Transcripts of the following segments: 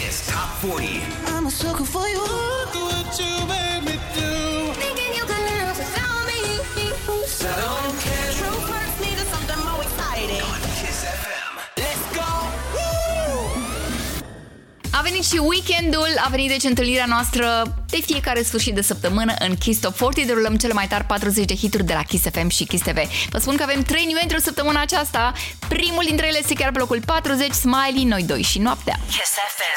Kiss Top 40. I'm a sucker for you. Look what you made me do. Thinking you could love me. Settle venit și weekendul, a venit deci întâlnirea noastră de fiecare sfârșit de săptămână în Kiss Top 40. Derulăm cele mai tari 40 de hituri de la Kiss FM și Kiss TV. Vă spun că avem 3 niveluri o săptămână aceasta. Primul dintre ele este chiar pe locul 40, Smiley, Noi doi și noaptea. Kiss FM.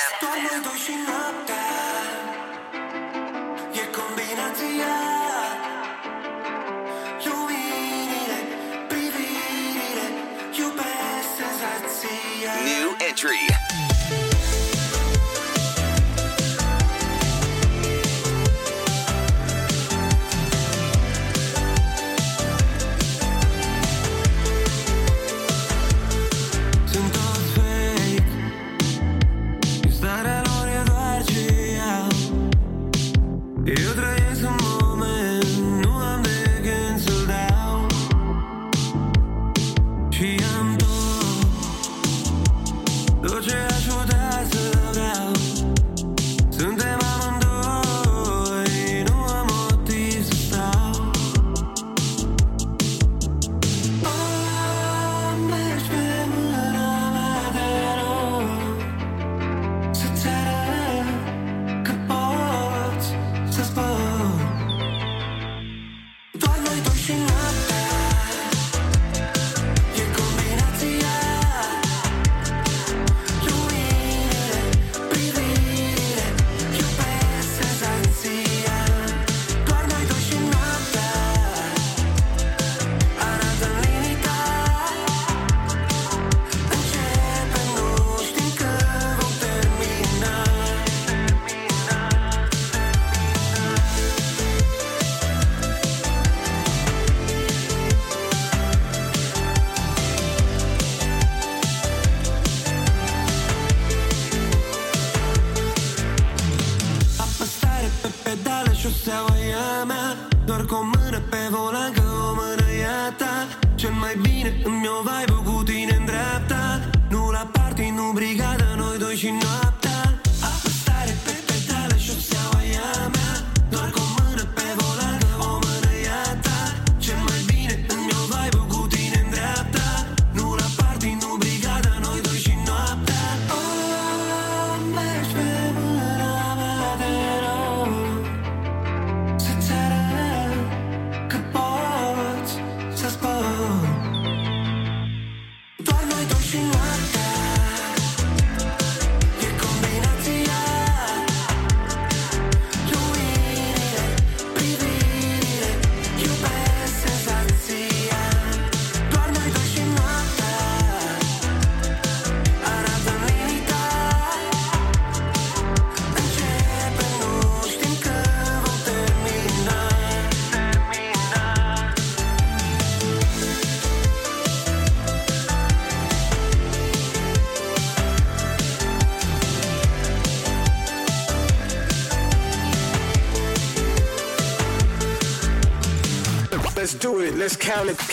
New entry.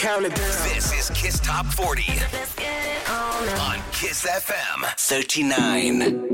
count it down. This is Kiss Top 40 on Kiss FM 39.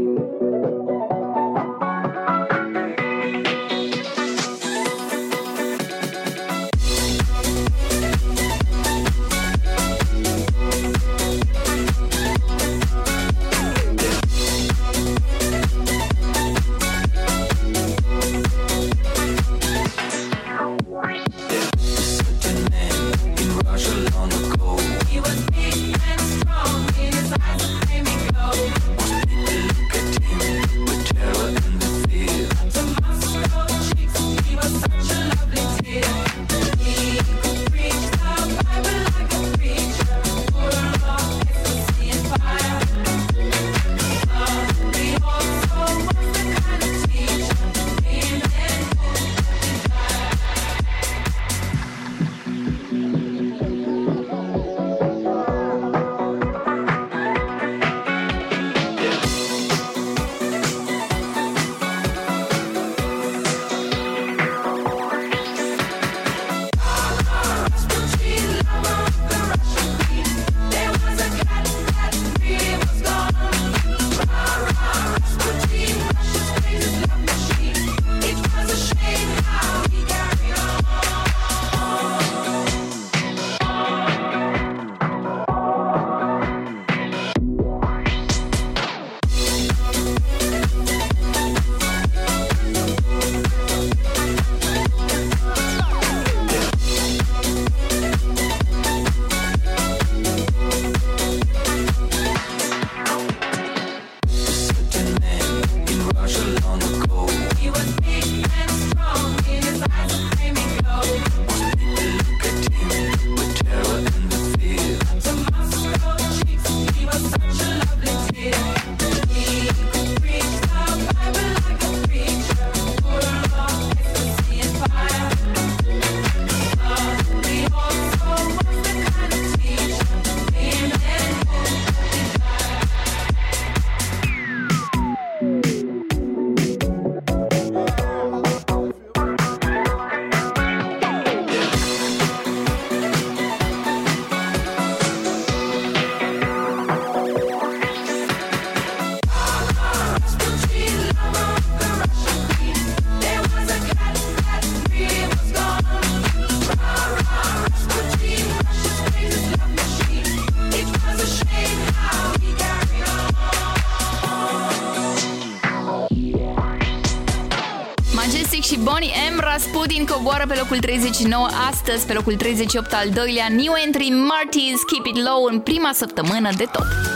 Și Bonnie M. Rasputin coboară pe locul 39 astăzi, pe locul 38 al doilea New Entry Marty's Keep It Low în prima săptămână de top.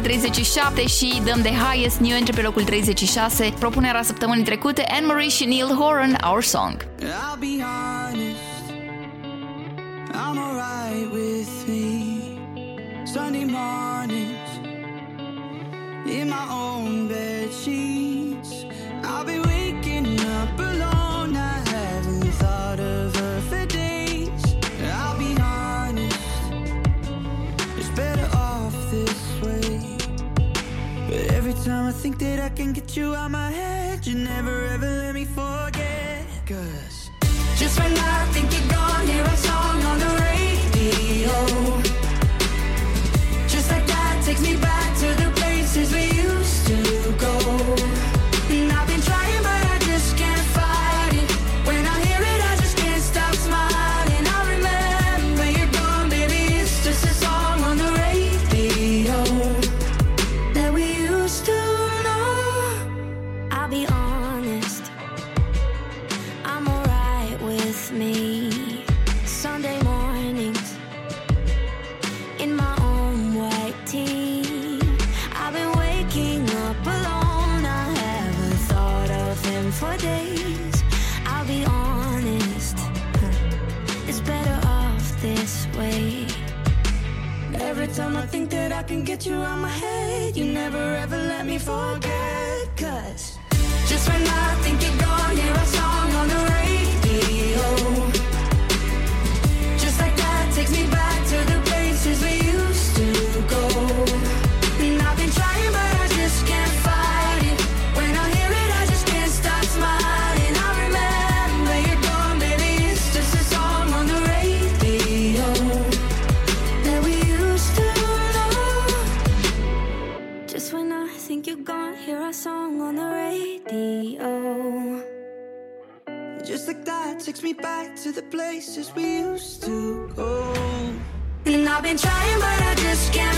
pe 37 și dăm de Highest New Entry pe locul 36, propunerea săptămânii trecute, Anne-Marie și Neil Horan, Our Song. I'll be I can get you out my head. You never places we used to go. And I've been trying, but I just can't.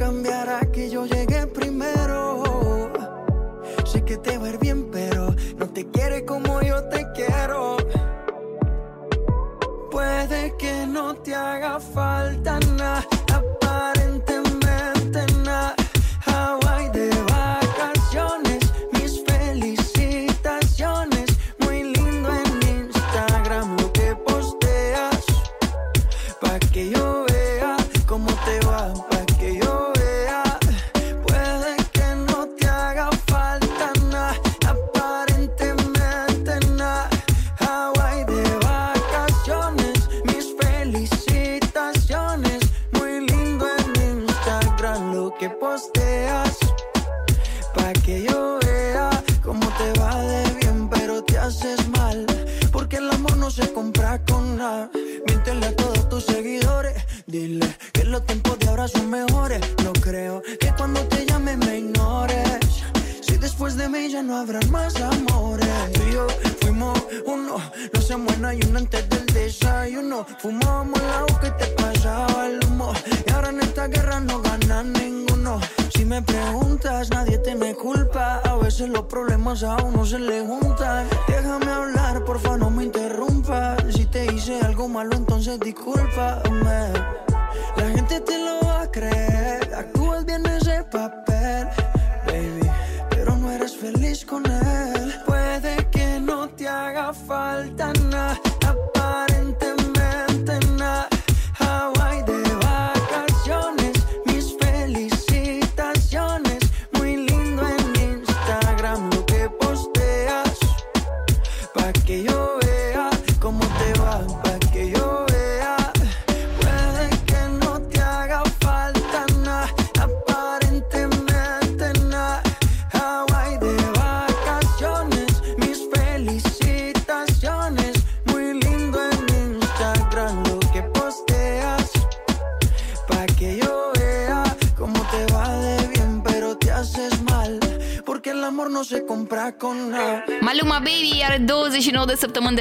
cambiará que yo llegué primero. Sé que te va a ir bien, pero no te quiere como yo te quiero. Puede que no te haga falta nada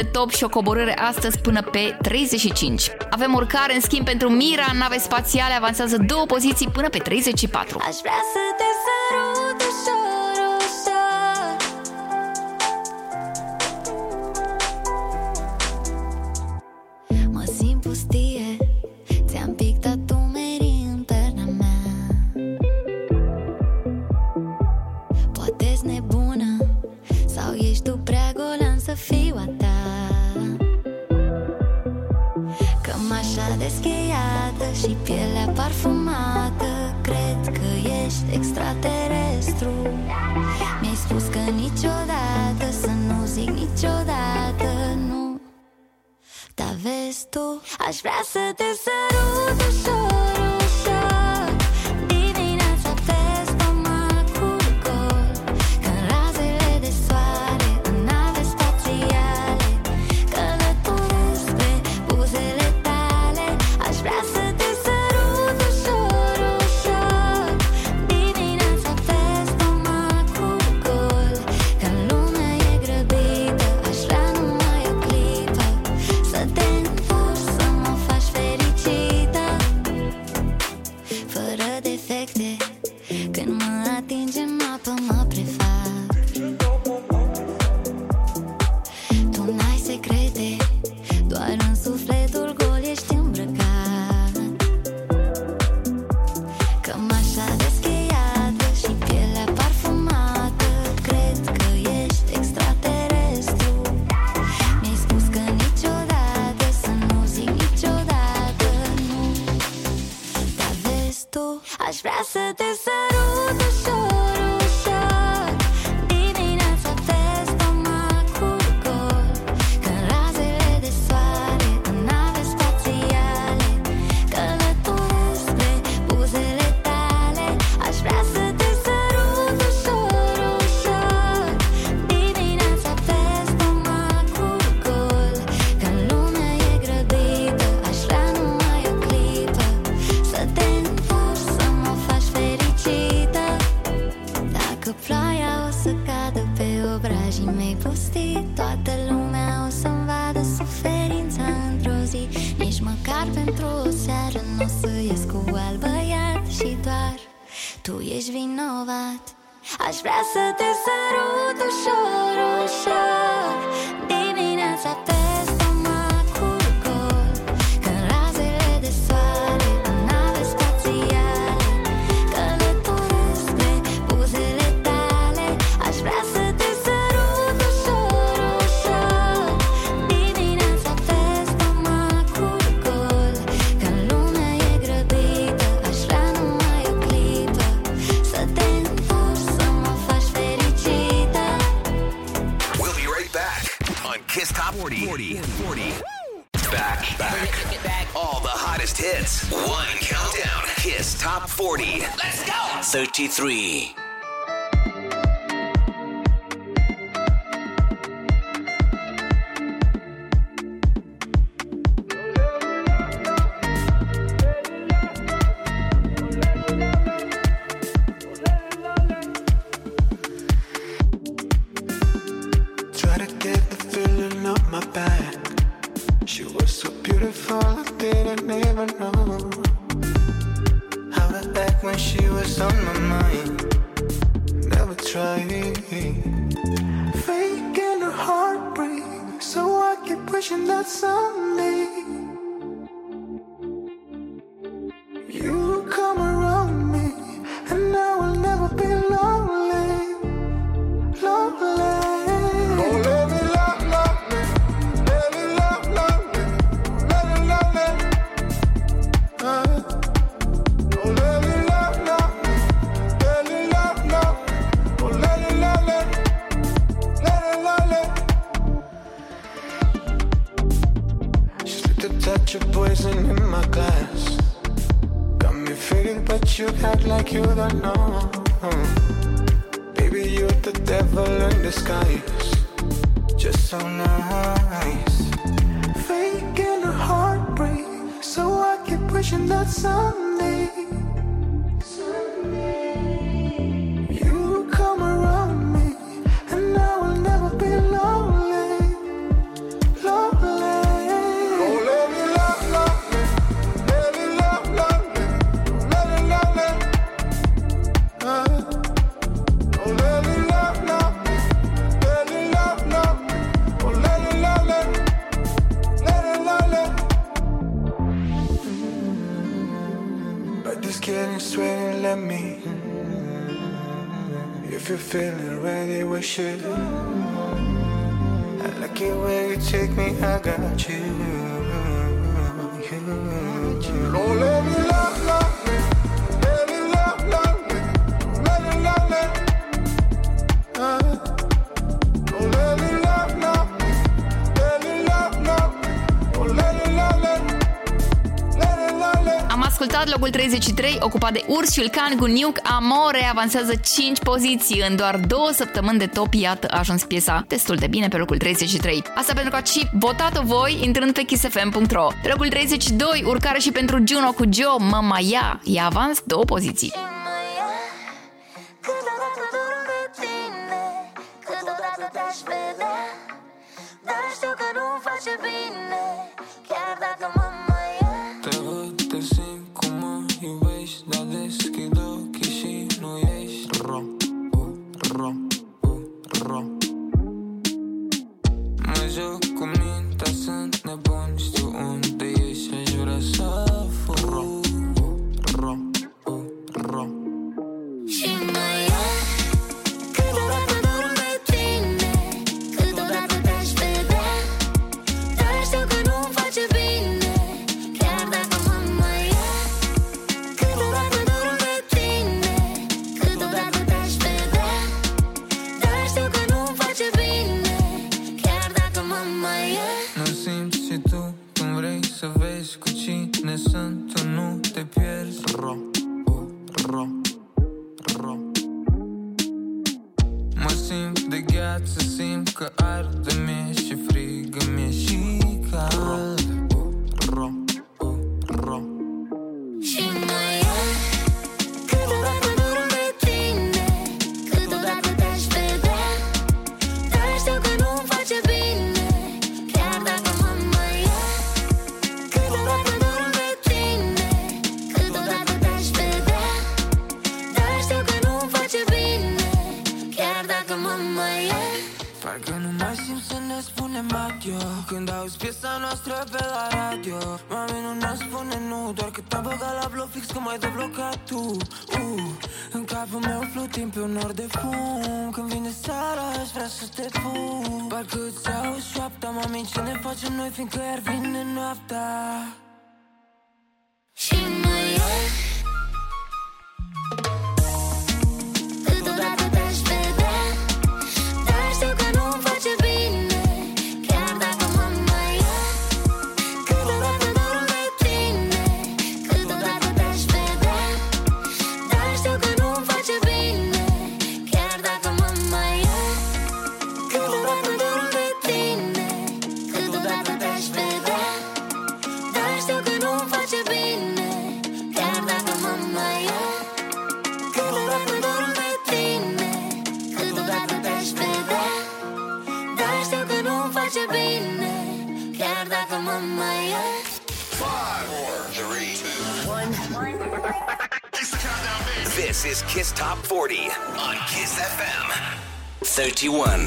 de top și o coborâre astăzi până pe 35. Avem urcare, în schimb, pentru Mira, nave spațiale avansează două poziții până pe 34. Aș vrea să natin dyan three. feeling ready, with you. I like it where you take me, I got you. you. Don't let me remontat locul 33, ocupat de urs și Ulcan cu Nuke Amore avansează 5 poziții. În doar două săptămâni de top, iată, a ajuns piesa destul de bine pe locul 33. Asta pentru că ați și votat-o voi intrând pe kissfm.ro. Locul 32, urcare și pentru Juno cu Joe, Mama Ia, i-a avans 2 poziții.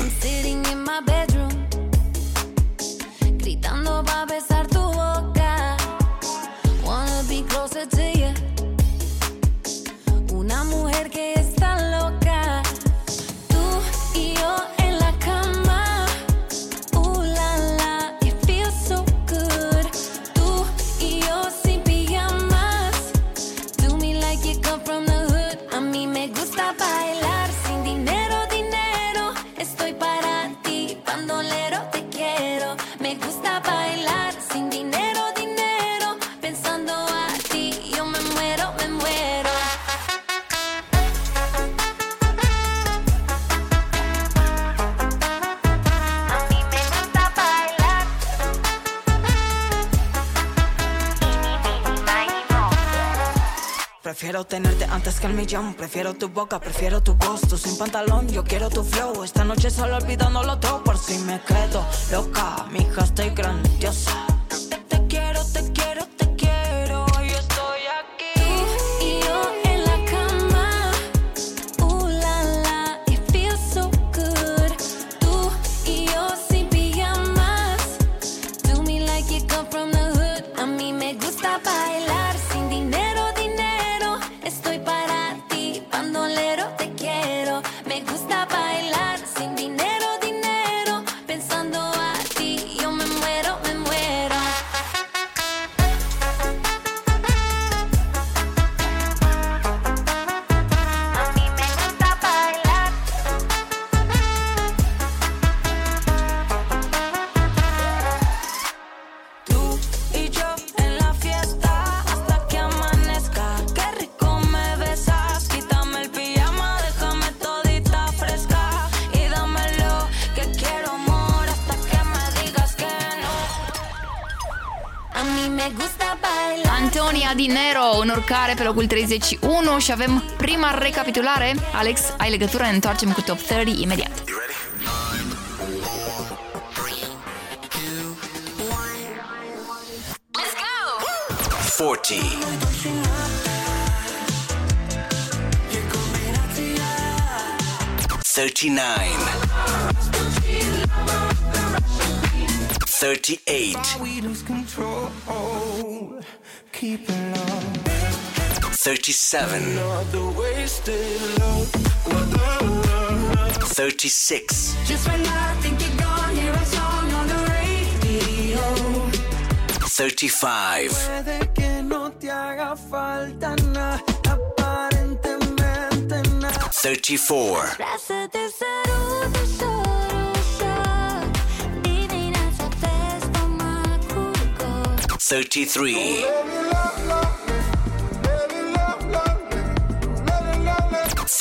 I'm sitting in my bed prefiero tu boca, prefiero tu voz, tú sin pantalón, yo quiero tu flow. Esta noche solo olvidándolo todo por si me quedo loca, mija, estoy grandiosa. pare pe locul 31 și avem prima recapitulare. Alex, ai legătură, ne întoarcem cu Top 30 imediat. Let's go! 40. Thirty-nine. Thirty-eight. 37. 36. Just when I think you're gone, hear a song on the radio. 35. 34. 33.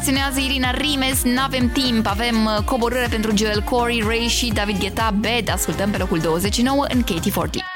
reacționează Irina Rimes, n-avem timp, avem uh, coborâre pentru Joel Corey, Ray și David Geta. Bad, ascultăm pe locul 29 în KT40.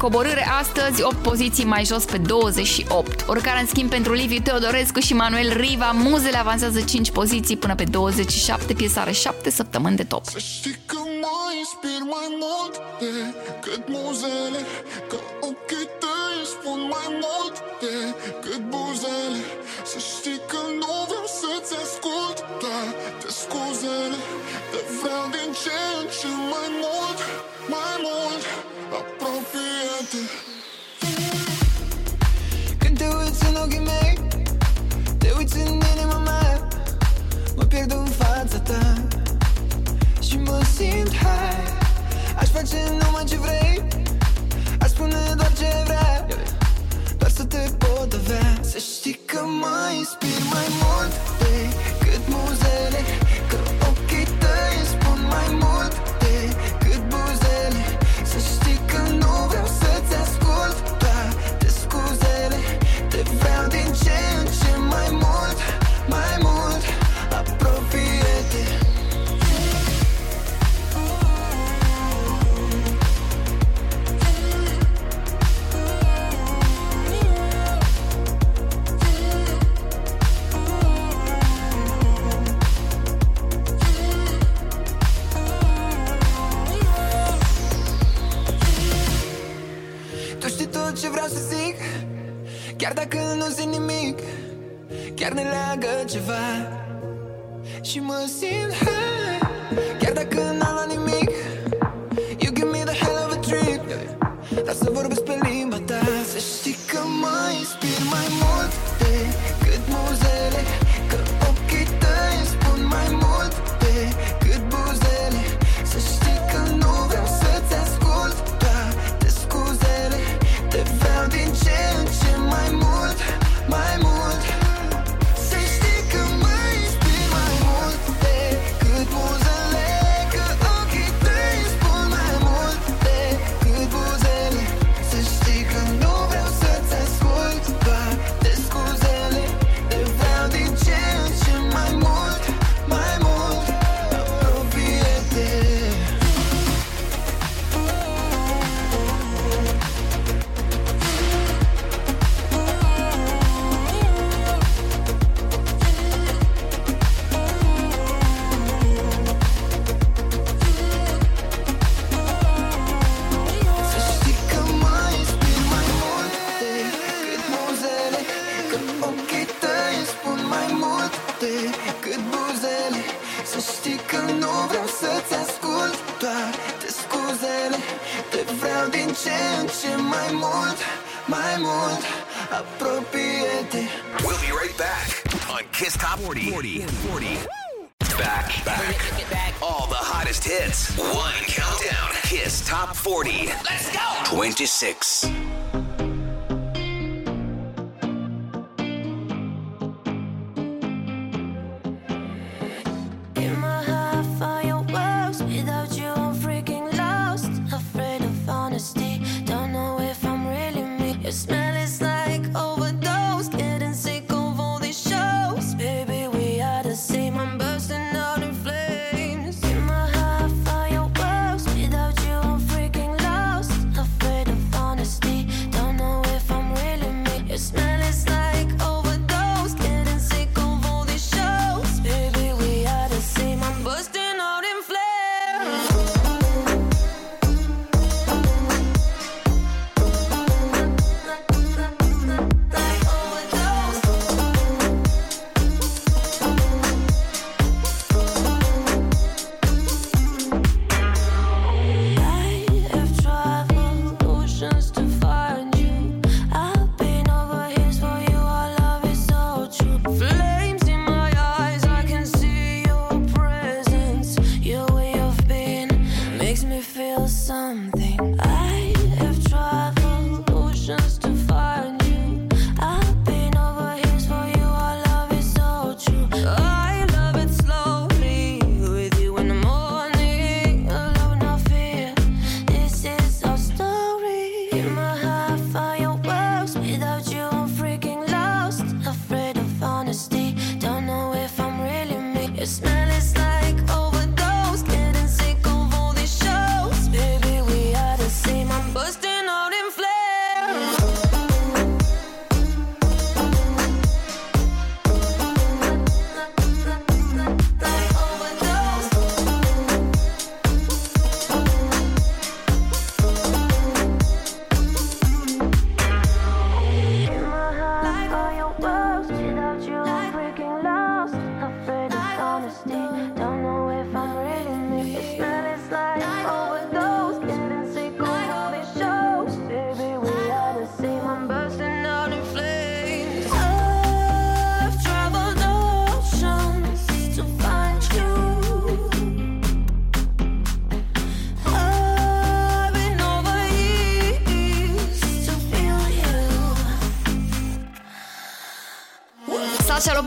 coborâre astăzi, 8 poziții mai jos pe 28. Oricare în schimb pentru Liviu Teodorescu și Manuel Riva, muzele avansează 5 poziții până pe 27, piesa are 7 săptămâni de top. Să știi Catching my mood, my mood, appropriate. We'll be right back on Kiss Top 40. 40. 40. Back, back, back. All the hottest hits. One countdown. Kiss Top 40. Let's go. 26.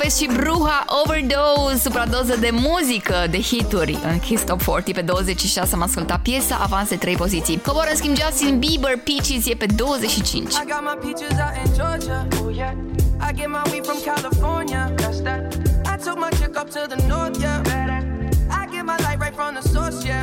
Lopez și Bruja Overdose, supradoză de muzică, de hituri. În Kiss Top 40 pe 26 am ascultat piesa, avanse 3 poziții. Cobor în schimb Justin Bieber, Peaches e pe 25. I got my peaches out in Georgia. Oh yeah. I get my weed from California. That's that. I took my chick up to the north, yeah. Better. I get my light right from the source, yeah.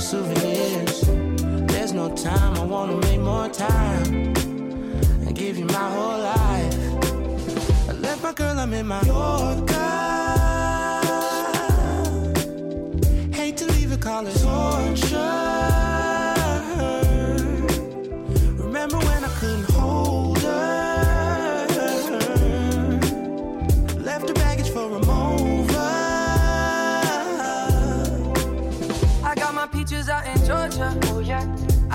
souvenirs. There's no time, I wanna make more time and give you my whole life. I left my girl, I'm in my Yorker. Hate to leave it, call torture.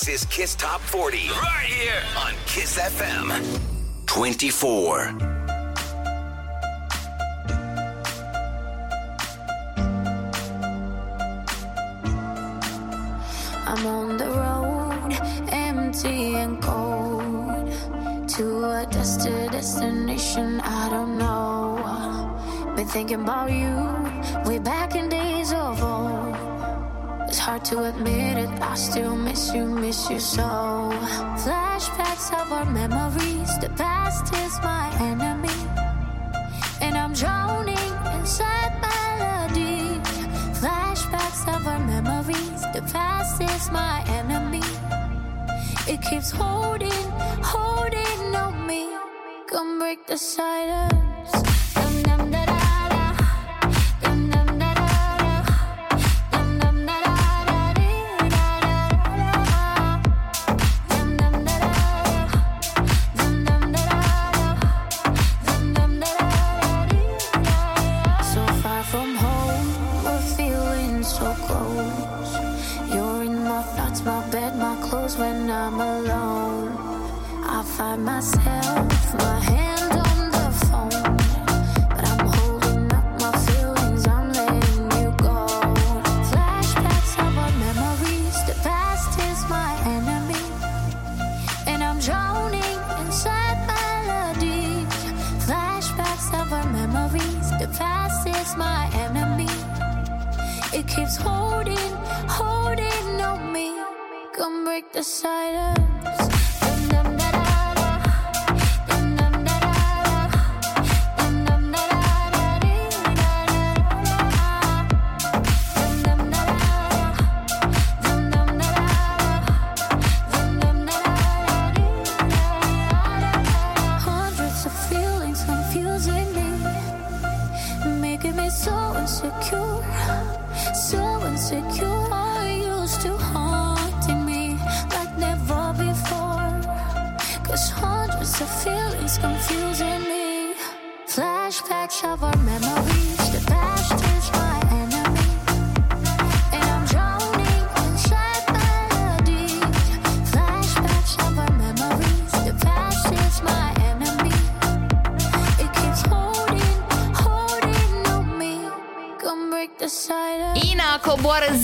This is Kiss Top 40. Right here on Kiss FM 24. I'm on the road, empty and cold, to a destined destination I don't know. Been thinking about you way back in days of old. It's hard to admit it, I still miss you, miss you so. Flashbacks of our memories, the past is my enemy, and I'm drowning inside melodies. Flashbacks of our memories, the past is my enemy. It keeps holding, holding on me. Come break the silence.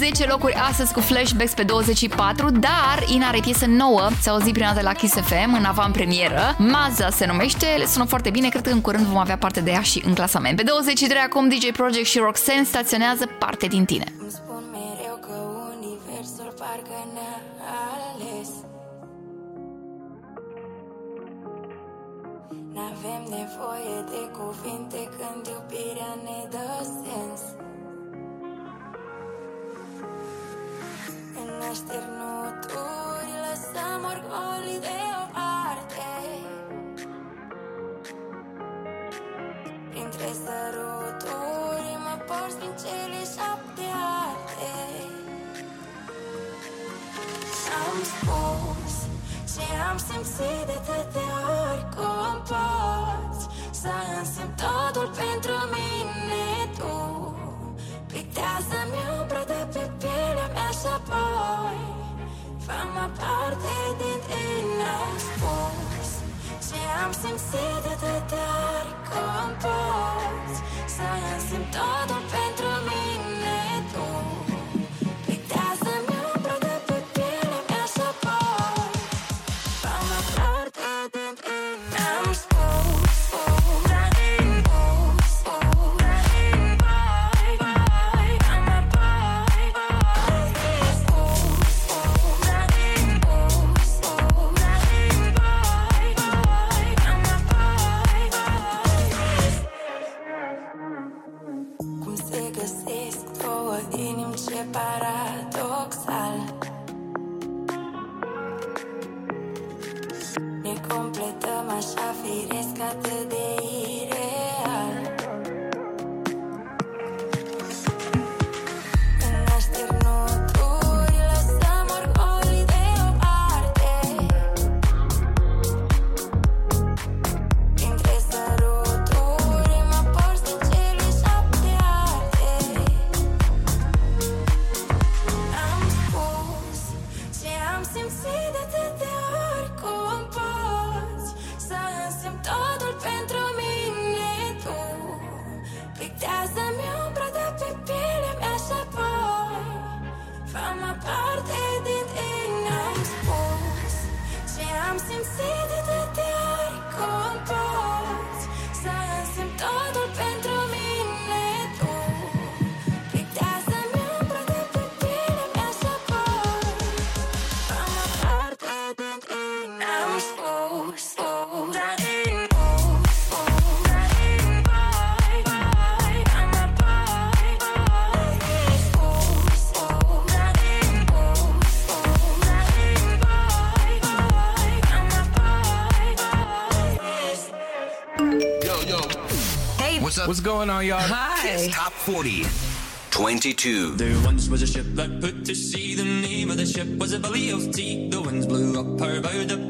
10 locuri astăzi cu flashbacks pe 24, dar Ina are piesă nouă, s-a auzit prima dată la Kiss FM, în avanpremieră. Maza se numește, le sună foarte bine, cred că în curând vom avea parte de ea și în clasament. Pe 23 acum DJ Project și Roxanne staționează parte din tine. Top 40. 22. There once was a ship that put to sea. The name of the ship was a Tea. The winds blew up her bow. The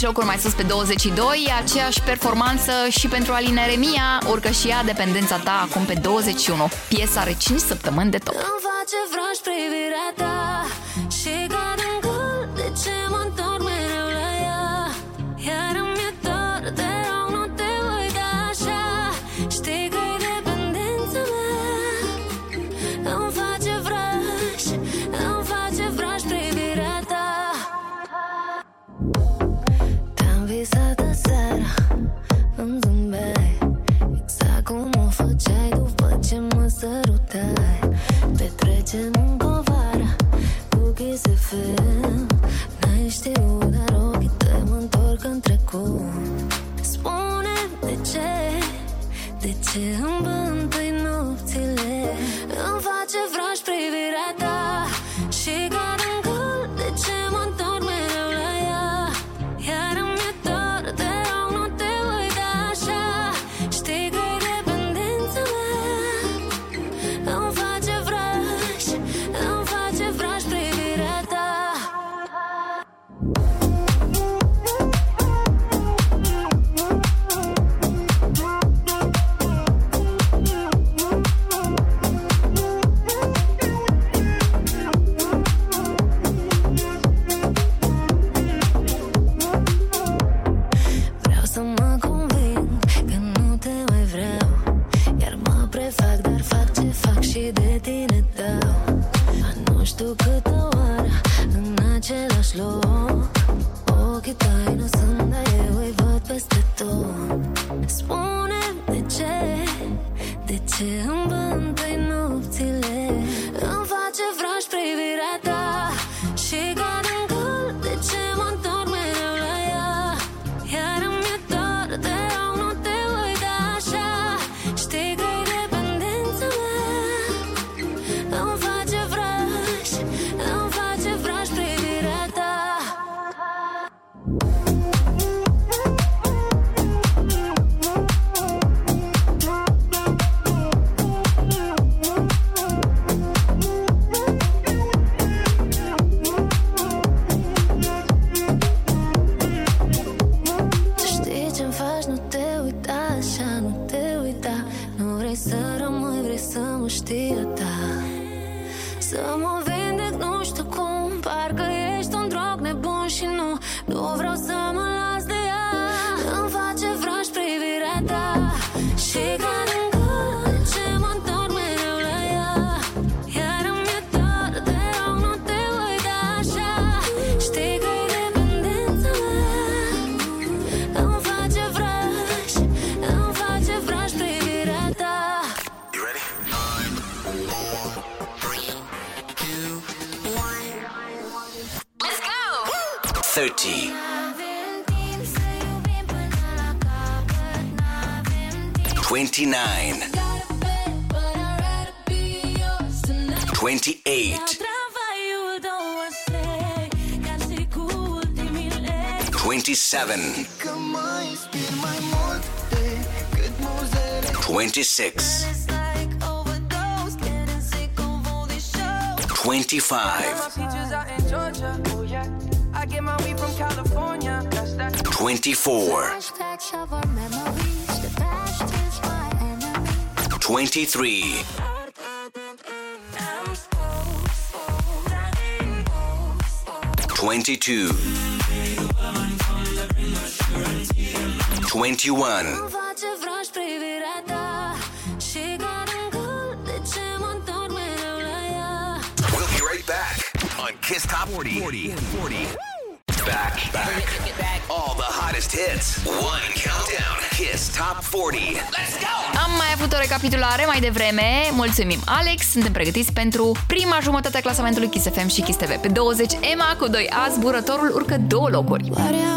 5 locuri mai sus pe 22, aceeași performanță și pentru Alina Remia, urcă și ea dependența ta acum pe 21. Piesa are 5 săptămâni de top. 27. 26. 25. 24. 23. 22. 21. We'll be right back on Kiss Top 40. 40. 40. Back, back. back. All the hottest hits. One countdown. Kiss Top 40. Let's go! Am mai avut o recapitulare mai devreme. Mulțumim, Alex. Suntem pregătiți pentru prima jumătate a clasamentului Kiss FM și Kiss TV. Pe 20, Emma cu 2A, zburătorul urcă două locuri. Oare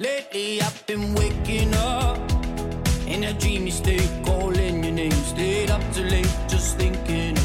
Lately I've been waking up in a dreamy state, calling your name. Stayed up too late, just thinking.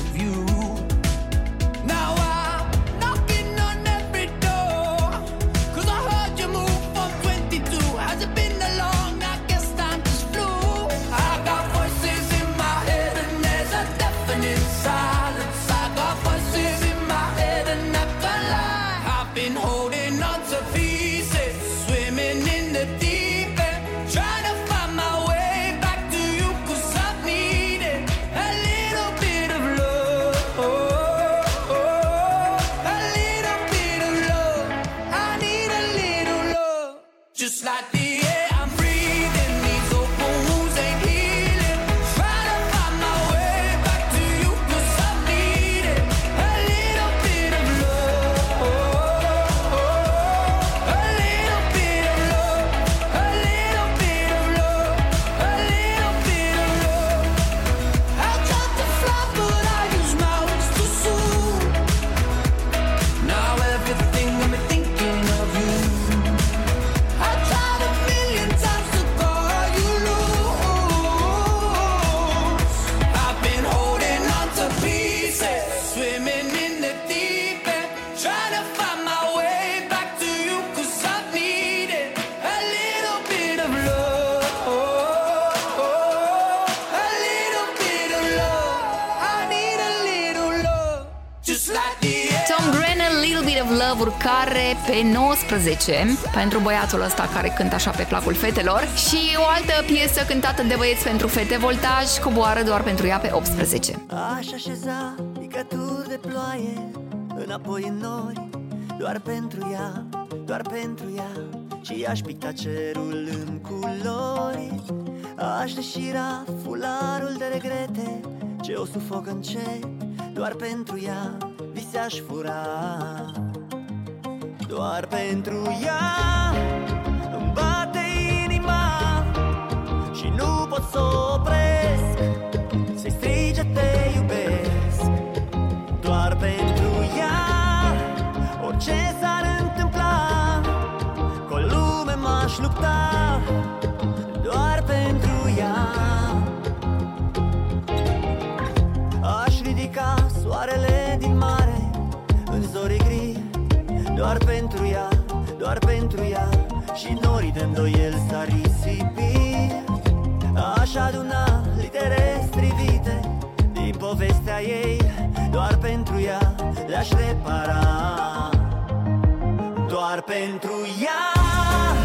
Urcare pe 19 pentru băiatul ăsta care cântă așa pe placul fetelor. Și o altă piesă cântată de băieți pentru fete, Voltaj, coboară doar pentru ea pe 18. Aș așeza picături de ploaie Înapoi în nori Doar pentru ea, doar pentru ea. Și aș picta cerul în culori Aș deșira fularul de regrete. Ce o sufoc încet Doar pentru ea vise aș fura Doar pentru ea. Îmi bate inima Și nu pot să o opresc. Să-i strige te iubesc. Doar pentru ea. Orice s-ar de îndoiel s-ar risipi Aș aduna litere strivite Din povestea ei Doar pentru ea le-aș repara. Doar pentru ea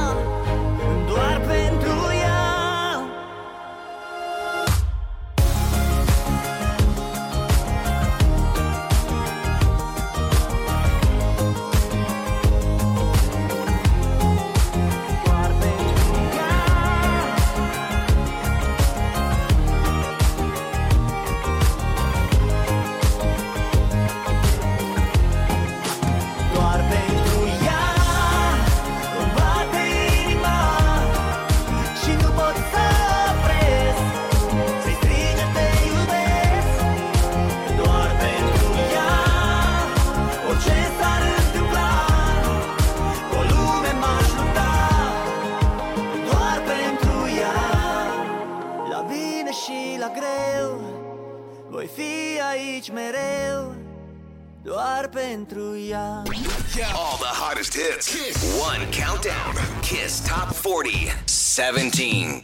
fi aici mereu doar pentru ea All the hottest hits. One countdown. Kiss Top 40. 17.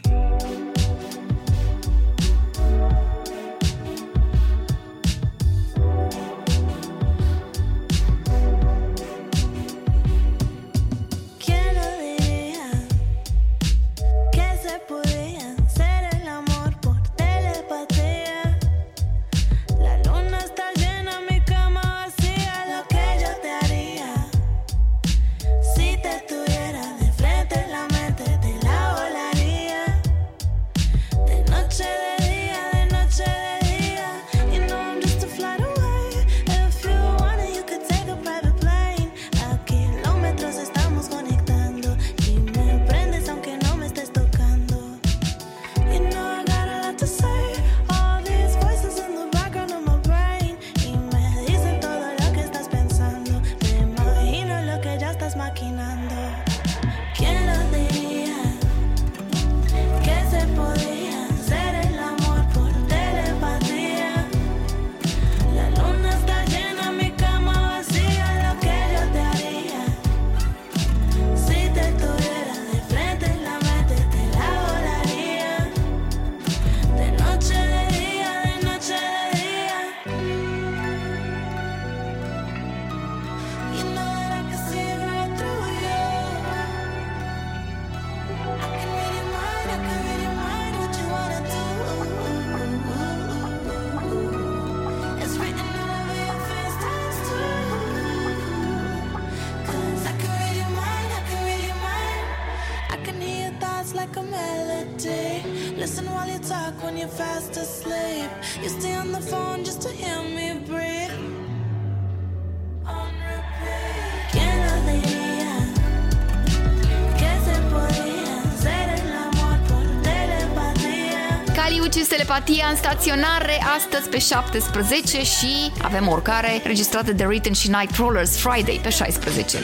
Tia în staționare astăzi pe 17 și avem o urcare registrată de Written și Night Rollers Friday pe 16.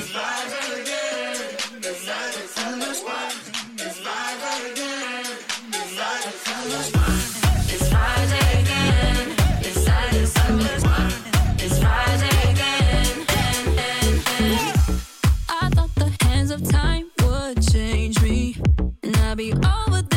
be over the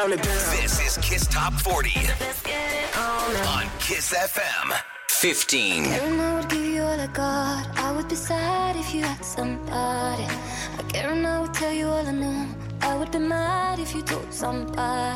count it down. This is Kiss Top 40 on Kiss FM 15. I would give you all I got. I would be sad if you had somebody. I I would tell you all I know. I would be mad if you told somebody.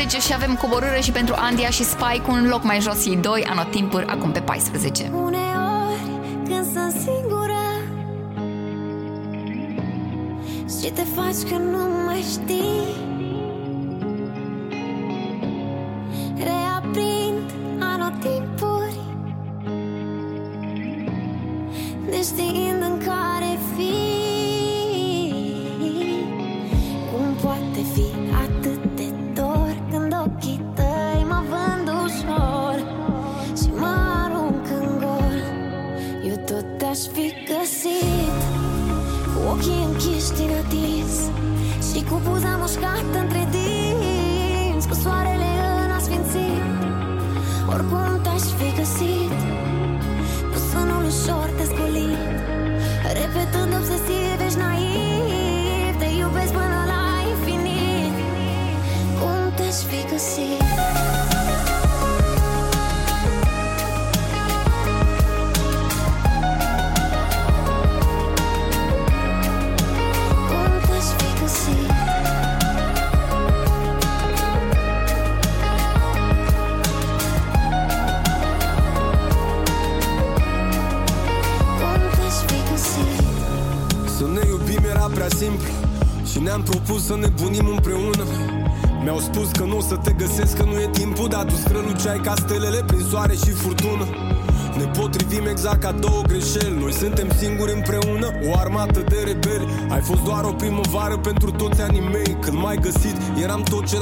15 și avem coborâre și pentru Andia și Spike un loc mai jos ei doi, anotimpuri acum pe 14. Uneori,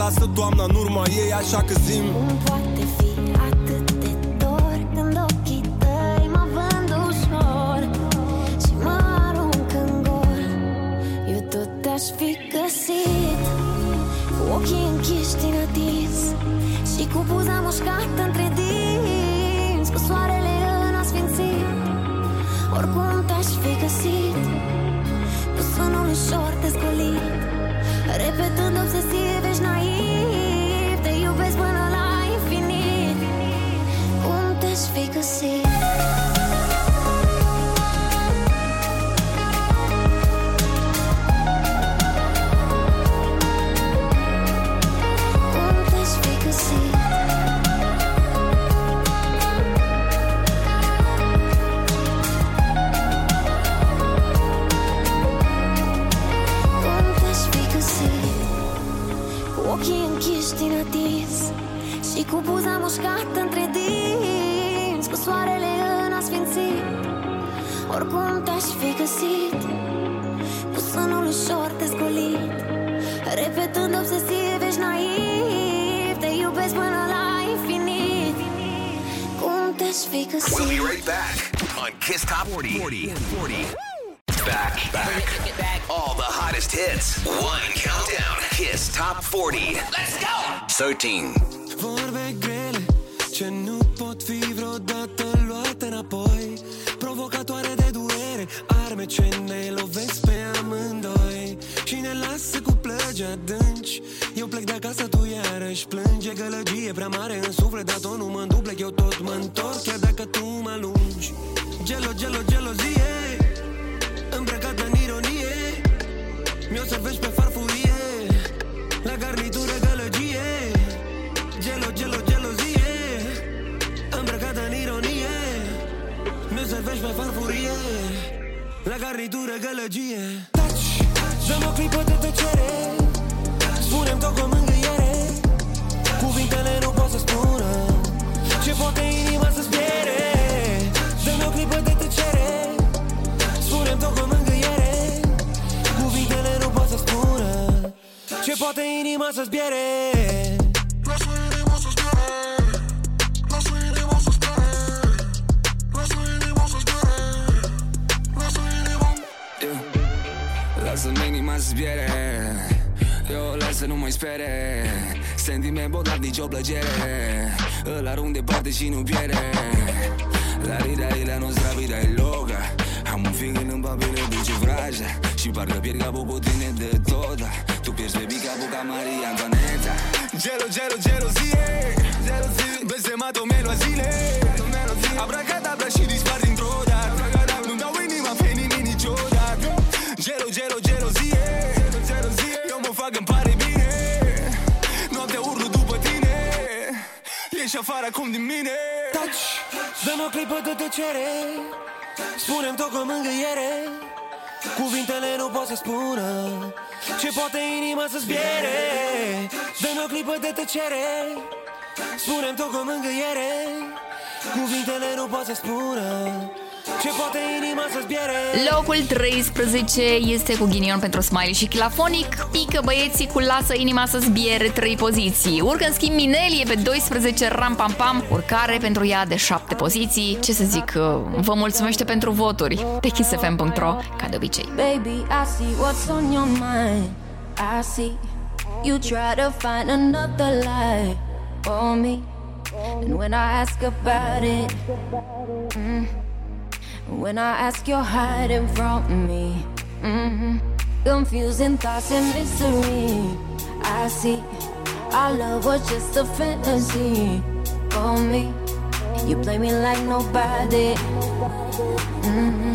lasă toamna în urma ei Așa că din atins Și cu buza mușcată între dinți Cu soarele în asfințit Oricum te-aș fi găsit Cu sunul ușor descolit Repetând obsesiv, ești naiv Te iubesc până la infinit Cum te-aș fi We'll be găsit right back on Kiss Top 40. 40. 40. Back, back. All the hottest hits. One countdown. Kiss Top 40. Let's go. 13. Vorbe grele ce nu pot fi vreodată luate înapoi Provocatoare de durere, arme ce ne lovesc pe amândoi Și ne lasă cu plăgi adânci Eu plec de acasă, tu iarăși plânge Gălăgie prea mare în suflet, dar tot nu mă duplec Eu tot mă întorc, chiar dacă tu mă alungi Gelo, gelo, gelozie Mi-o servești pe farfurie. La garnitură gălăgie. Gelo, gelo, gelozie. Îmbrăcată în ironie. Mi-o servești pe farfurie. La garnitură gălăgie. Taci, dăm o clipă de tăcere. Spune-mi tot cu mângâiere. Cuvintele nu pot să spună Ce poate inima să-ți piere poate inima să-ți Lasă inima să-ți biere. Lasă inima să-ți biere. Lasă inima să-ți biere Lasă inima yeah. Lasă-mi inima să-ți Eu o las să nu mai spere. Sentiment bogat, nici o plăcere. Îl arunc departe și nu piere. La rida, la da, nu-ți loga. Am un fiic în babele duce vraja Și parcă pierd capul cu tine de tot dar Tu pierzi baby capul ca Maria Antoaneta. Gelo, gelo, gelozie Blestemato melo a zile Abracadabra și dispar dintr-o dată. Nu-mi dau inima pe nimic niciodată. Gelo, gelo, gelozie Eu mă fac, îmi pare bine. Noaptea urlu după tine. Ieși afară acum din mine. Taci, dă-mi o clipă de tăcere Spune-mi tot cu mângâiere Cuvintele nu pot să spună Ce poate inima să zbiere. Dă-mi o clipă de tăcere Spune-mi tot cu mângâiere Cuvintele nu pot să spună Ce poate inima să zbiere Locul 13 este cu ghinion pentru Smiley și Chilafonic. Pică băieții cu Lasă inima să zbiere 3 poziții. Urcă în schimb Minelie pe 12 ram pam pam. Urcare pentru ea de 7 poziții. Ce să zic, uh, vă mulțumește pentru voturi. Pe kissfm.ro, ca de obicei. Baby, I see what's on your mind. I see you try to find another lie for me. And when I ask about it, mm, when I ask, you're hiding from me. hmm Confusing thoughts and mystery. I see our love was just a fantasy for me. You play me like nobody. hmm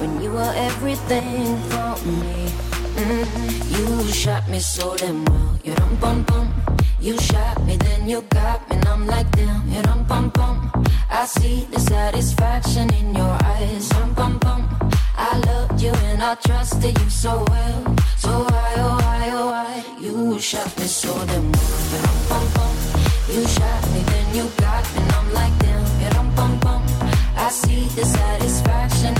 When you were everything for me. hmm You shot me so damn well. You dum bum bum. You shot me, then you got me, and I'm like damn. You dum bum bum. I see the satisfaction in your eyes. Dum bum bum. I loved you and I trusted you so well. So why, oh why, oh why? You shot me so damn well. Bum bum. You shot me, then you got me, and I'm like damn. Dum bum bum. I see the satisfaction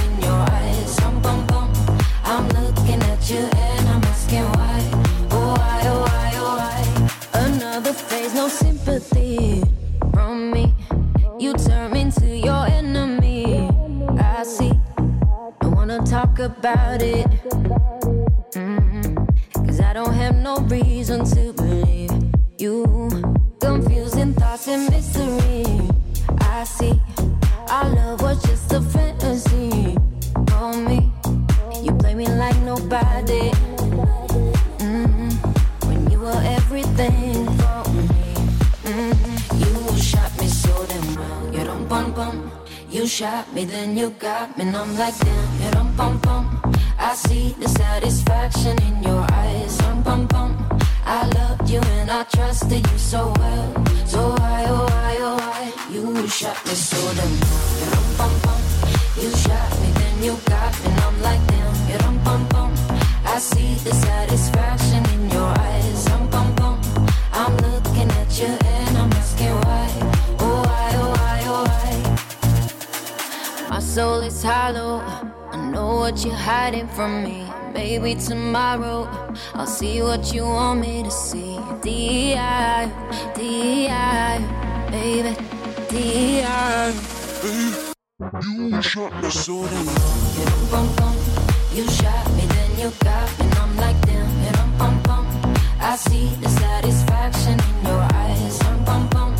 about it. Cause I don't have no reason to believe you. Confusing thoughts and mystery. I see. Our love You shot me, then you got me, and I'm like damn. You don't bum bum. I see the satisfaction in your eyes. Dum bum bum. I loved you and I trusted you so well. So why, oh why, oh why? You shot me so damn well. You bum bum. You shot me, then you got me, and I'm like damn. You don't bum bum. I see the satisfaction in your eyes. Soul is hollow. I know what you're hiding from me. Maybe tomorrow I'll see what you want me to see. D.I. D.I. Baby, D.I. You shot me so damn You dum bum bum. You shot me, then you got me, and I'm like damn. You dum bum bum. I see the satisfaction in your eyes. Dum bum bum.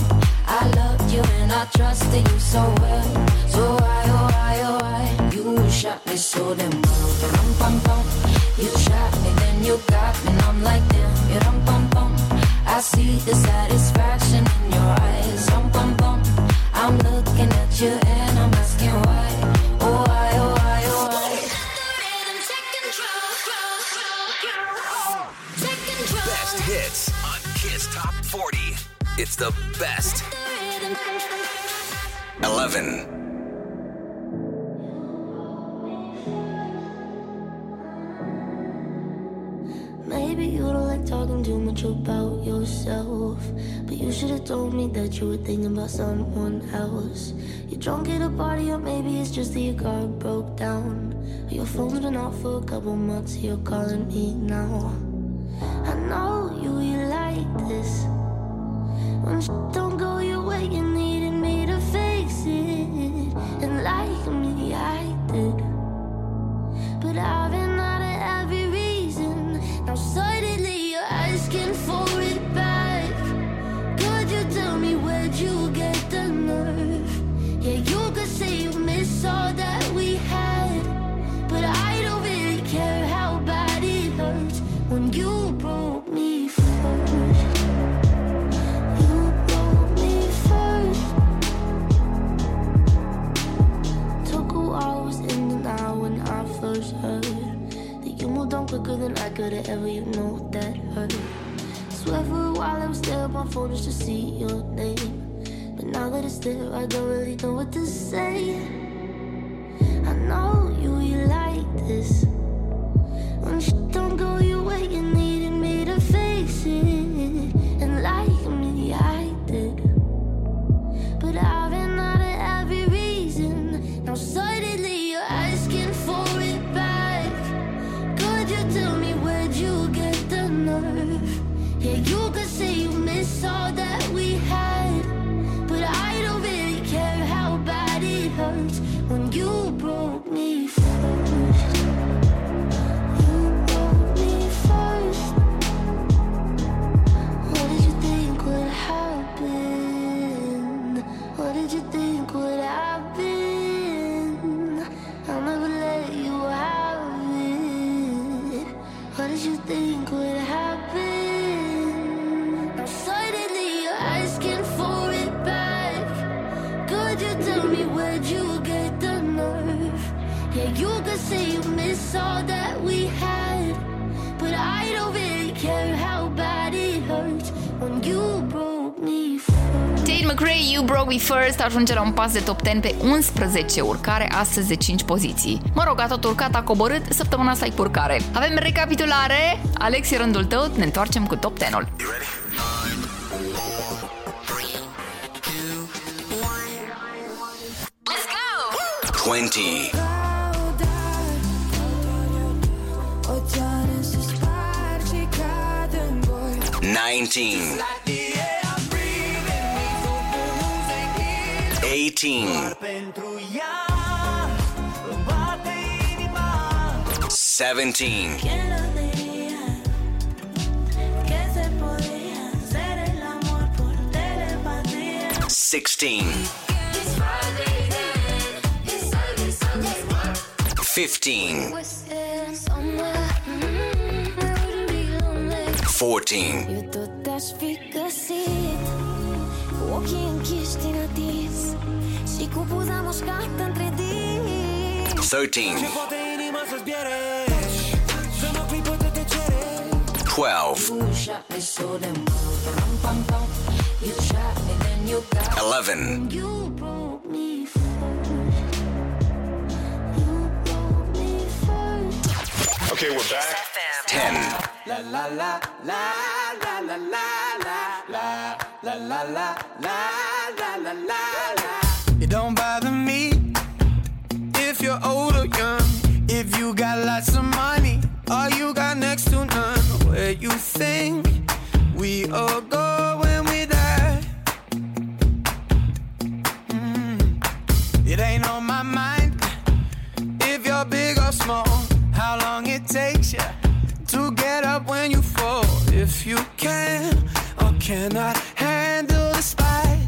I loved you and I trusted you so well. Shot me so damn well. You dum bum bum. You shot me, then you got me, and I'm like damn. You dum bum bum. I see the satisfaction in your eyes. Dum bum bum. I'm looking at you and I'm asking why. Oh why, oh why, oh why? Best hits on Kiss Top 40. It's the best. 11. Maybe you don't like talking too much about yourself. But you should have told me that you were thinking about someone else. You're drunk at a party, or maybe it's just that your car broke down. Your phone's been off for a couple months, you're calling me now. I know you, you like this. When shit don't go your way, you needed me to fix it. And like me, I did. But I've been out of every reason. stronger than I could have ever, you know that hurt. Swear for a while I was there on my phone just to see your name. But now that it's there, I don't really know what to say. I know you, you like this. When shit don't go your way, you need. Broke Me First ajunge la un pas de top 10 pe 11 urcare, astăzi de 5 poziții. Mă rog, a tot urcat, a coborât, săptămâna asta e purcare. Avem recapitulare, Alex, e rândul tău, ne întoarcem cu top 10-ul. 20. Oceane se sparg 18. 17. 16. 15. 14. Eu tot te-aș fi găsit Cu ochii închiși din atins Și cu buza mușcată între dinți 13. Poate inima să-ți piere Să mă clipă te te cere 12. 11. You broke me Okay, we're back. 10. La la la la la la la la la la la la la la la la. It don't bother me if you're old or young. If you got lots of money, all you got next to none. Where you think we all go when we die? Mm. It ain't on my mind if you're big or small. How long it takes you to get up when you fall? If you can cannot handle the spice.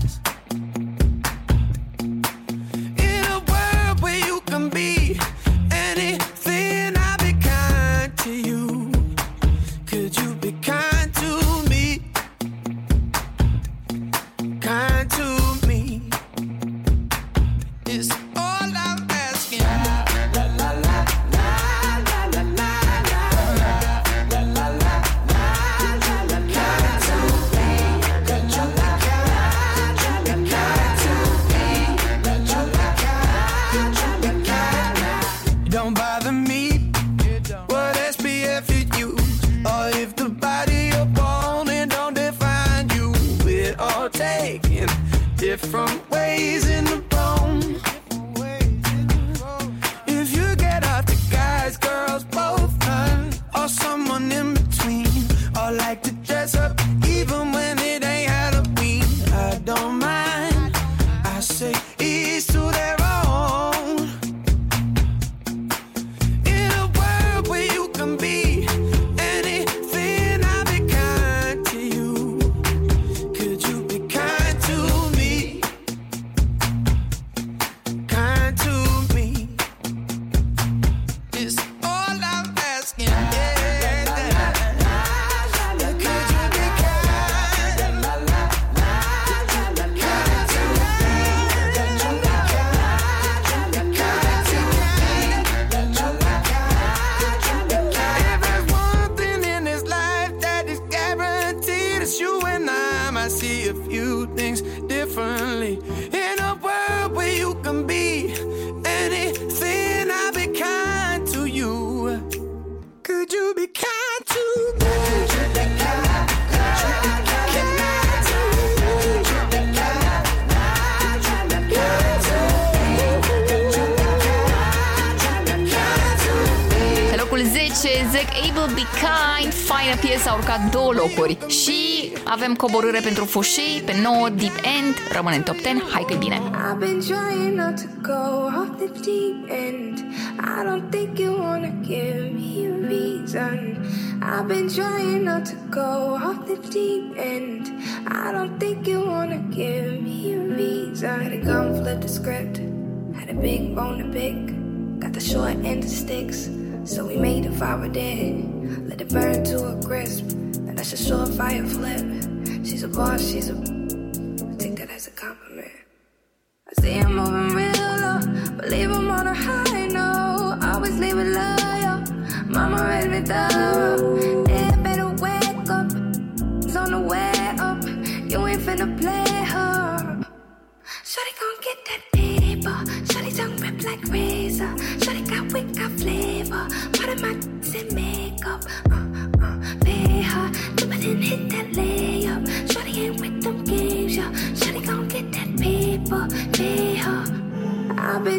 Avem coborâre pentru Fousheé, pe 9, Deep End, rămâne în top 10, hai că bine. I've been trying not to go off the deep end. I don't think you wanna give me a reason. I've been trying not to go off the deep end. I don't think you wanna give me a reason. Had a gun, flip the script. Had a big bone to pick. Got the short end of sticks. So we made a fire dead. Let it burn to a crisp. And that's a fire flip. Boss, she's a. Take that as a compliment.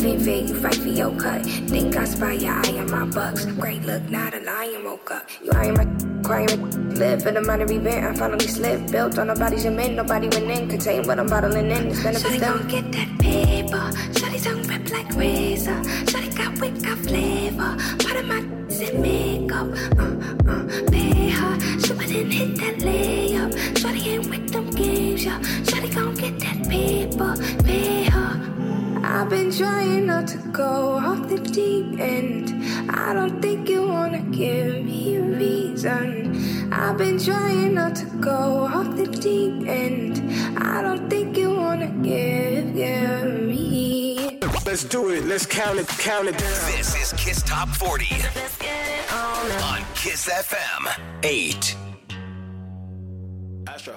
Fair, you fight for your cut. Think I spy your eye on my bucks. Great look, not a lion woke up. You eyeing my crying, live in a minor event. I finally slipped. Built on nobody's men, nobody went in. Contain what I'm bottling in. It's benefits them. get that paper. Shawty tongue rip like razor. Shawty got wick, got flavor. Part of my in makeup. Uh, uh, pay her. She wouldn't hit that layup. Shawty ain't with them games, yeah. Shawty gon' get that paper. Pay her. I've been trying not to go off the deep end. I don't think you wanna give me a reason. I've been trying not to go off the deep end. I don't think you wanna give, give me. Let's do it. Let's count it. Count it down. This is Kiss Top 40 on Kiss FM 8. Astro,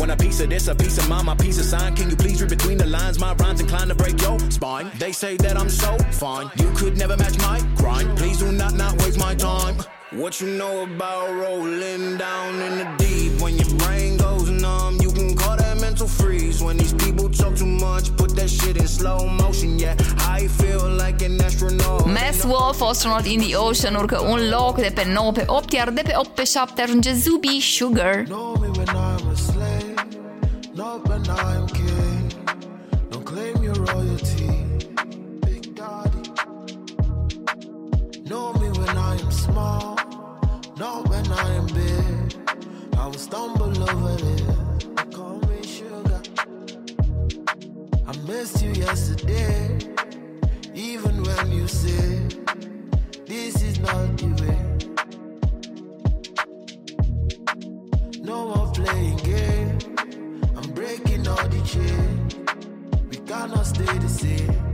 Want a piece of this, a piece of mine, my piece of sign. Can you please read between the lines? My rhymes inclined to break your spine. They say that I'm so fine. You could never match my grind. Please do not not waste my time. What you know about rolling down in the deep? When your brain goes numb, you can call that mental freeze. When these people talk too much, put that shit in slow motion. Yeah, I feel like an astronaut. Masked Wolf, Astronaut in the Ocean, urcă un loc de pe 9 pe 8, iar de pe 8 pe 7 ajunge Zubi Sugar. Know Not when I'm king. Don't claim your royalty. Big daddy. Know me when I am small. Not when I am big. I will stumble over this. Call me sugar. I missed you yesterday. Even when you say this is not the way. Chain. We cannot stay the same.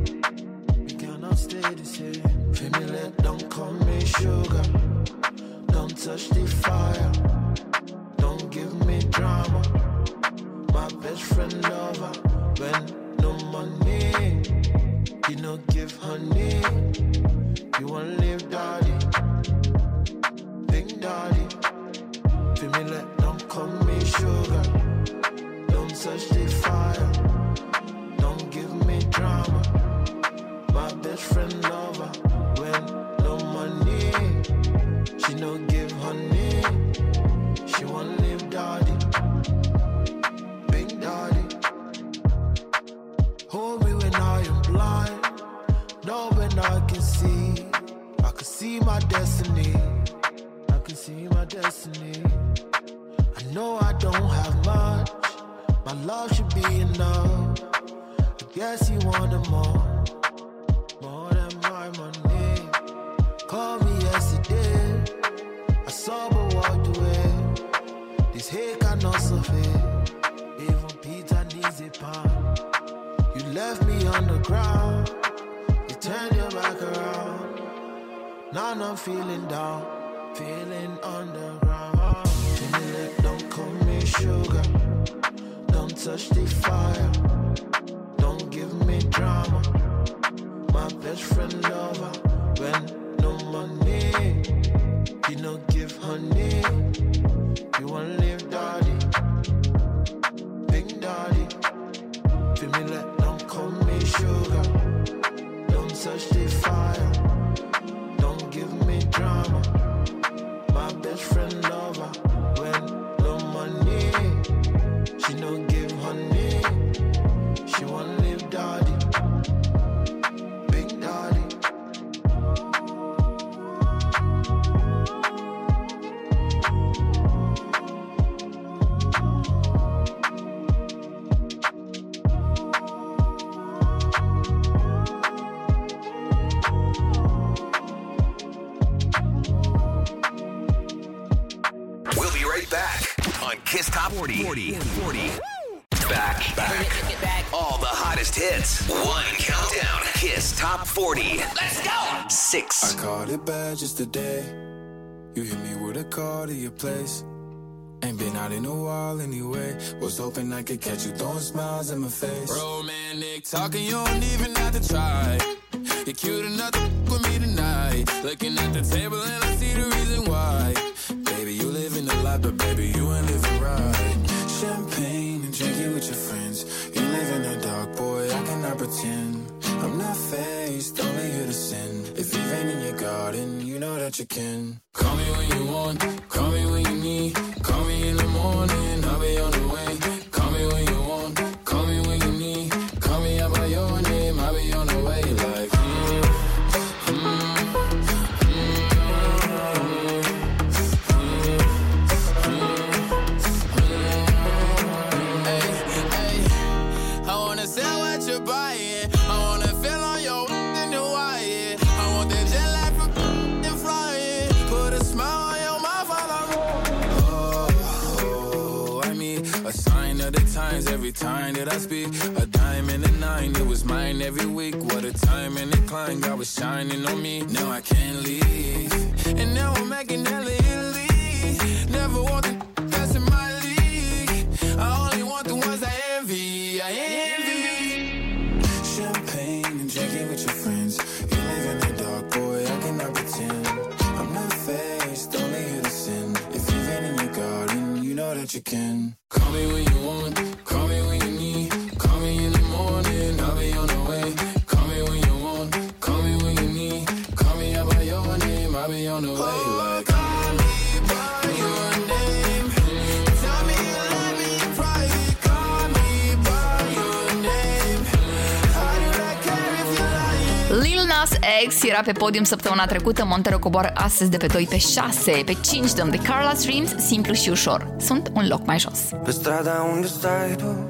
Even Peter needs a pound. You left me on the ground. You turned your back around. Now I'm feeling down. Feeling underground. Feeling don't call me sugar. Don't touch the fire. Don't give me drama. My best friend lover. When no money, you no give honey. Your place. Ain't been out in a while anyway. Was hoping I could catch you throwing smiles in my face. Romantic talking, you don't even have to try. You're cute enough to f- with me tonight. Looking at the table and I see the reason why. Baby, you live in the life, but baby, you ain't living right. Champagne and drinking with your friends. You live in the dark, boy, I cannot pretend. I'm not faced, only here to sin. If you've in your garden, you know that you can. Call me when you want, and a climb, God was shining on me. Now I can't leave. And now I'm making hella Italy. Never want the in my league. I only want the ones I envy. I envy. Champagne and drinking with your friends. You live in the dark, boy, I cannot pretend. I'm not faced, only here to sin. If you've been in your garden, you know that you can. Nas X era pe podium săptămâna trecută, Montero coboară astăzi de pe 2 pe 6, pe 5 dăm de Carla Streams, simplu și ușor. Sunt un loc mai jos. Pe strada unde stai tu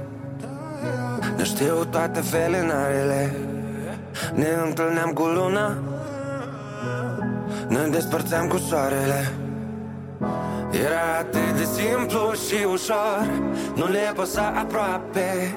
Ne știu toate felinarele Ne întâlneam cu luna Ne despărțeam cu soarele Era atât de simplu și ușor Nu le păsa aproape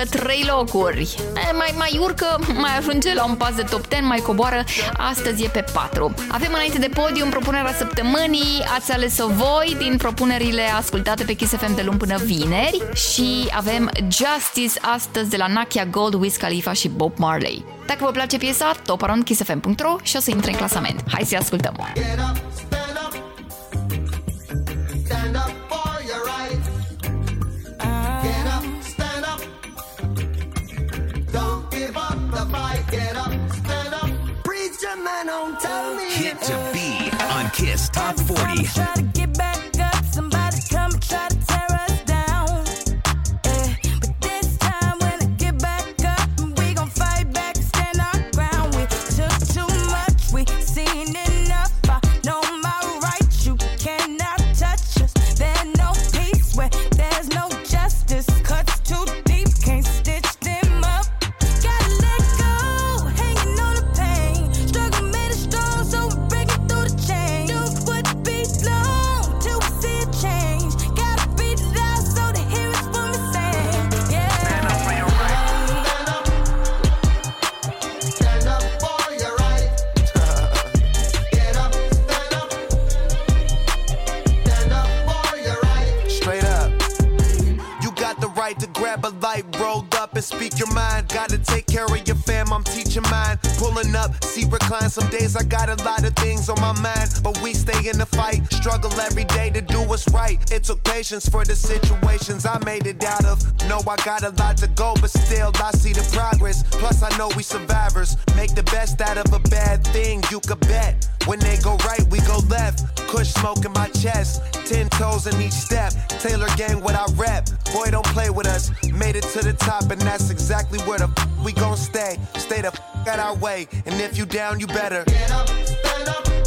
urcă 3 locuri. Mai, mai urcă, mai ajunge la un pas de top 10, mai coboară. Astăzi e pe 4. Avem înainte de podium propunerea săptămânii. Ați ales-o voi din propunerile ascultate pe Kiss FM de luni până vineri. Și avem Justice astăzi de la Nakia Gold, Wiz Khalifa și Bob Marley. Dacă vă place piesa, toparondkissfm.ro și o să intre în clasament. Hai să-i ascultăm! Get up. man, tell me. Hit to be on Kiss Top 40. patience for the situations I made it out of. No, I got a lot to go, but still I see the progress. Plus, I know we survivors. Make the best out of a bad thing, you could bet. When they go right, we go left. Kush smoke in my chest, ten toes in each step. Taylor gang, what I rap. Boy, don't play with us. Made it to the top, and that's exactly where the f- we gon' stay. Stay the f- out our way, and if you down, you better. Get up, stand up.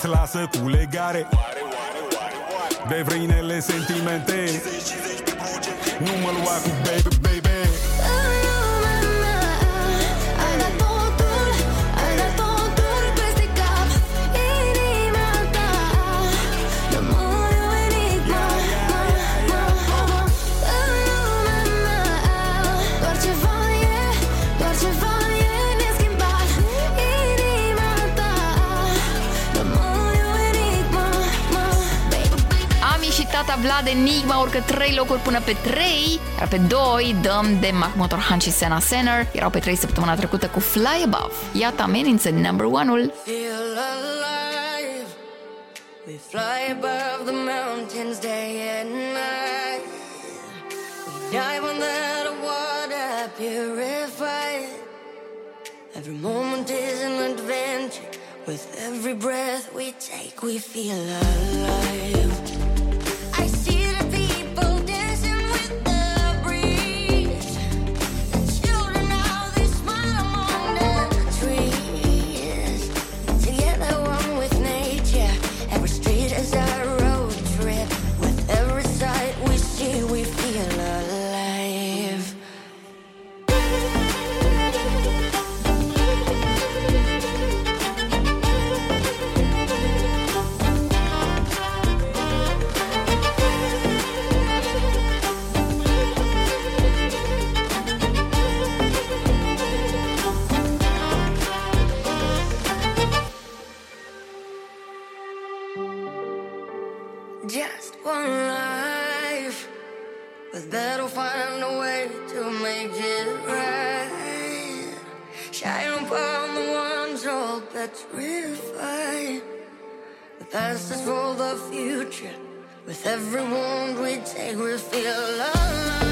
te lasă cu legare. de Enigma urcă 3 locuri până pe 3, iar pe 2 dăm de Mac Motorhan și Senna Senner, erau pe 3 săptămâna trecută cu Fly Above. Iată amenință number 1-ul. We fly above the mountains day and night. We dive on that water purified. Every moment is an adventure. With every breath we take, we feel alive. for the future. With every wound we take, we feel alive.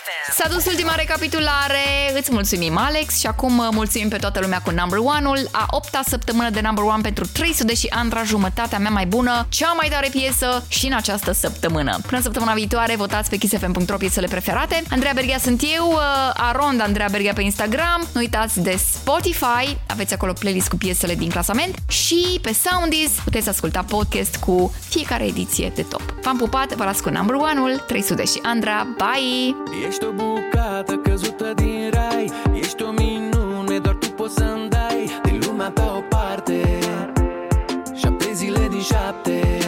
S-a dus ultima recapitulare, îți mulțumim Alex și acum uh, mulțumim pe toată lumea cu Number One-ul, a opta săptămână de Number One pentru 300 și Andra, jumătatea mea mai bună, cea mai tare piesă și în această săptămână. Până săptămâna viitoare, votați pe kissfm.ro piesele preferate. Andreea Berghia sunt eu, uh, Arond Andreea Berghia pe Instagram, nu uitați de Spotify, aveți acolo playlist cu piesele din clasament și pe Soundies puteți asculta podcast cu fiecare ediție de top. V-am pupat, vă las cu Number One-ul, 300 și Andra, bye! Ești o bucată căzută din rai. Ești o minune, doar tu poți să-mi dai Din lumea ta o parte. Șapte zile din șapte